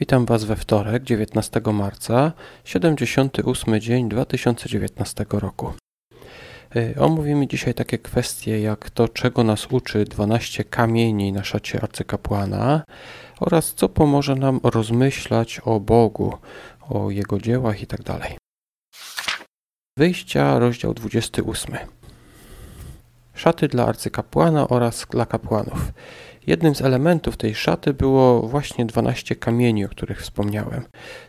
Witam Was we wtorek, 19 marca, 78 dzień 2019 roku. Y, omówimy dzisiaj takie kwestie jak to, czego nas uczy 12 kamieni na szacie arcykapłana oraz co pomoże nam rozmyślać o Bogu, o Jego dziełach itd. Wyjścia, rozdział 28. Szaty dla arcykapłana oraz dla kapłanów. Jednym z elementów tej szaty było właśnie 12 kamieni, o których wspomniałem.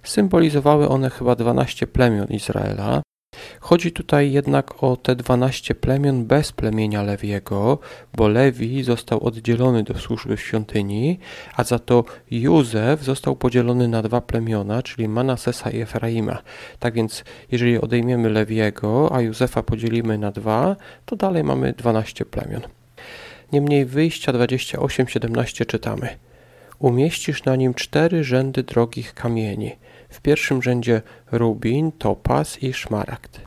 Symbolizowały one chyba 12 plemion Izraela. Chodzi tutaj jednak o te 12 plemion bez plemienia Lewiego, bo Lewi został oddzielony do służby w świątyni, a za to Józef został podzielony na dwa plemiona, czyli Manasesa i Efraima. Tak więc, jeżeli odejmiemy Lewiego, a Józefa podzielimy na dwa, to dalej mamy 12 plemion. Niemniej wyjścia 28:17 czytamy: Umieścisz na nim cztery rzędy drogich kamieni. W pierwszym rzędzie rubin, topaz i szmaragd.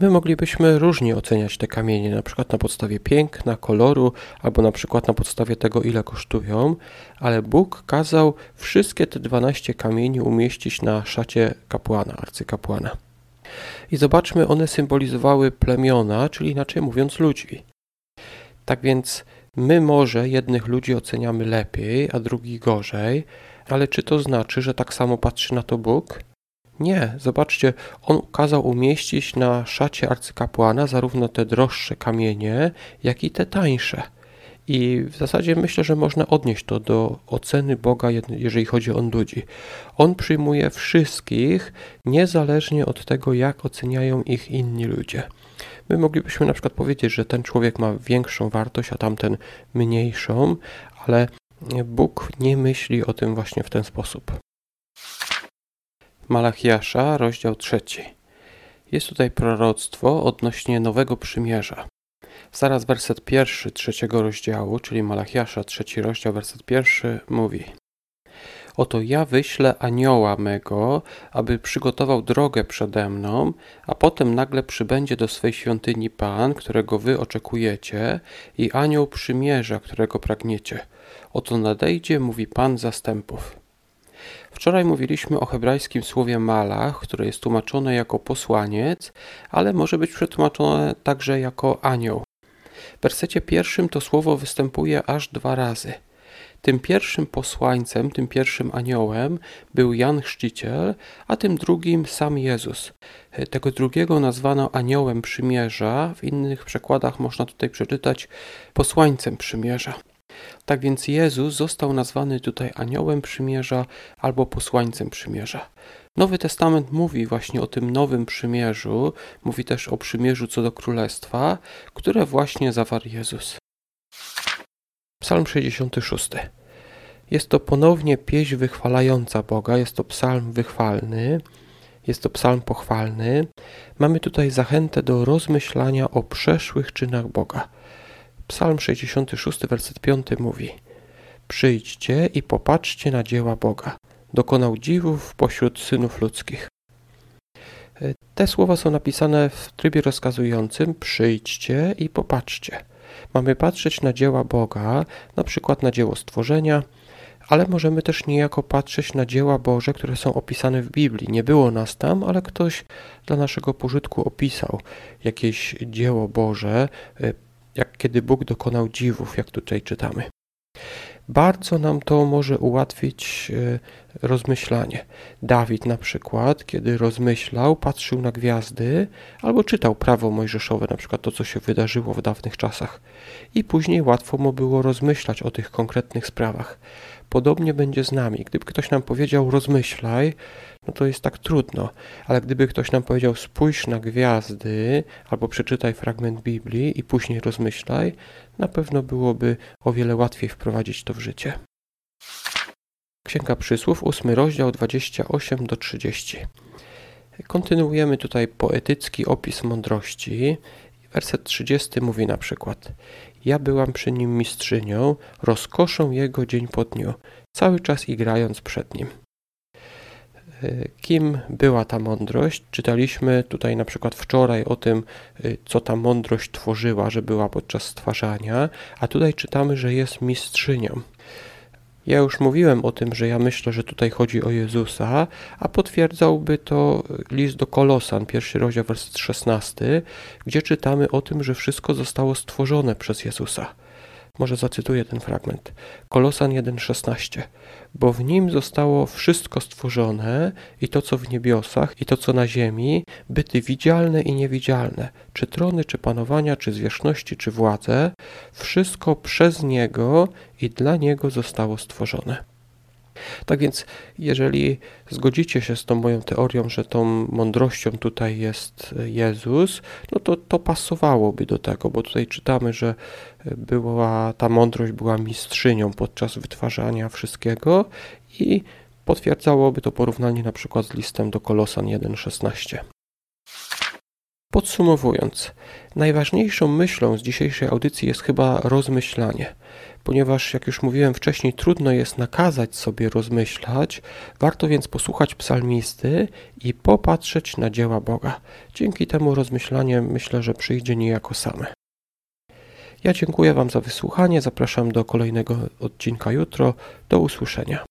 My moglibyśmy różnie oceniać te kamienie, na przykład na podstawie piękna, koloru, albo na przykład na podstawie tego, ile kosztują, ale Bóg kazał wszystkie te 12 kamieni umieścić na szacie kapłana, arcykapłana. I zobaczmy, one symbolizowały plemiona, czyli inaczej mówiąc ludzi. Tak więc My może jednych ludzi oceniamy lepiej, a drugich gorzej, ale czy to znaczy, że tak samo patrzy na to Bóg? Nie, zobaczcie, on kazał umieścić na szacie arcykapłana zarówno te droższe kamienie, jak i te tańsze. I w zasadzie myślę, że można odnieść to do oceny Boga, jeżeli chodzi o ludzi. On przyjmuje wszystkich, niezależnie od tego, jak oceniają ich inni ludzie. My moglibyśmy na przykład powiedzieć, że ten człowiek ma większą wartość, a tamten mniejszą, ale Bóg nie myśli o tym właśnie w ten sposób. Malachiasza, rozdział trzeci. Jest tutaj proroctwo odnośnie nowego przymierza. Zaraz werset pierwszy trzeciego rozdziału, czyli Malachiasza, trzeci rozdział, werset pierwszy mówi Oto ja wyślę anioła mego, aby przygotował drogę przede mną, a potem nagle przybędzie do swej świątyni Pan, którego wy oczekujecie, i anioł przymierza, którego pragniecie. Oto nadejdzie, mówi Pan zastępów. Wczoraj mówiliśmy o hebrajskim słowie malach, które jest tłumaczone jako posłaniec, ale może być przetłumaczone także jako anioł. Wersecie pierwszym to słowo występuje aż dwa razy. Tym pierwszym posłańcem, tym pierwszym aniołem był Jan Chrzciciel, a tym drugim sam Jezus. Tego drugiego nazwano aniołem przymierza, w innych przekładach można tutaj przeczytać posłańcem przymierza. Tak więc Jezus został nazwany tutaj aniołem przymierza albo posłańcem przymierza. Nowy Testament mówi właśnie o tym nowym przymierzu, mówi też o przymierzu co do królestwa, które właśnie zawarł Jezus. Psalm 66. Jest to ponownie pieśń wychwalająca Boga, jest to psalm wychwalny, jest to psalm pochwalny. Mamy tutaj zachętę do rozmyślania o przeszłych czynach Boga. Psalm 66, werset 5 mówi: Przyjdźcie i popatrzcie na dzieła Boga. Dokonał dziwów pośród synów ludzkich. Te słowa są napisane w trybie rozkazującym: Przyjdźcie i popatrzcie. Mamy patrzeć na dzieła Boga, na przykład na dzieło stworzenia, ale możemy też niejako patrzeć na dzieła Boże, które są opisane w Biblii. Nie było nas tam, ale ktoś dla naszego pożytku opisał jakieś dzieło Boże, y, jak kiedy Bóg dokonał dziwów, jak tutaj czytamy. Bardzo nam to może ułatwić y, rozmyślanie. Dawid na przykład, kiedy rozmyślał, patrzył na gwiazdy albo czytał prawo mojżeszowe, na przykład to, co się wydarzyło w dawnych czasach. I później łatwo mu było rozmyślać o tych konkretnych sprawach. Podobnie będzie z nami. Gdyby ktoś nam powiedział rozmyślaj, no to jest tak trudno, ale gdyby ktoś nam powiedział spójrz na gwiazdy albo przeczytaj fragment Biblii i później rozmyślaj, na pewno byłoby o wiele łatwiej wprowadzić to w życie. Księga Przysłów, 8 rozdział 28 do 30. Kontynuujemy tutaj poetycki opis mądrości. Werset 30 mówi na przykład: Ja byłam przy nim mistrzynią, rozkoszą jego dzień po dniu, cały czas igrając przed nim. E, kim była ta mądrość? Czytaliśmy tutaj na przykład wczoraj o tym, e, co ta mądrość tworzyła, że była podczas stwarzania, a tutaj czytamy, że jest mistrzynią. Ja już mówiłem o tym, że ja myślę, że tutaj chodzi o Jezusa, a potwierdzałby to list do Kolosan, pierwszy rozdział, werset 16, gdzie czytamy o tym, że wszystko zostało stworzone przez Jezusa. Może zacytuję ten fragment. Kolosan 1:16. Bo w nim zostało wszystko stworzone, i to co w niebiosach, i to co na ziemi, byty widzialne i niewidzialne, czy trony, czy panowania, czy zwierzchności, czy władze, wszystko przez niego i dla niego zostało stworzone. Tak więc, jeżeli zgodzicie się z tą moją teorią, że tą mądrością tutaj jest Jezus, no to to pasowałoby do tego, bo tutaj czytamy, że była, ta mądrość była mistrzynią podczas wytwarzania wszystkiego i potwierdzałoby to porównanie na przykład z listem do Kolosan 1,16. Podsumowując, najważniejszą myślą z dzisiejszej audycji jest chyba rozmyślanie. Ponieważ, jak już mówiłem wcześniej, trudno jest nakazać sobie rozmyślać, warto więc posłuchać psalmisty i popatrzeć na dzieła Boga. Dzięki temu rozmyślanie myślę, że przyjdzie niejako same. Ja dziękuję Wam za wysłuchanie, zapraszam do kolejnego odcinka jutro. Do usłyszenia.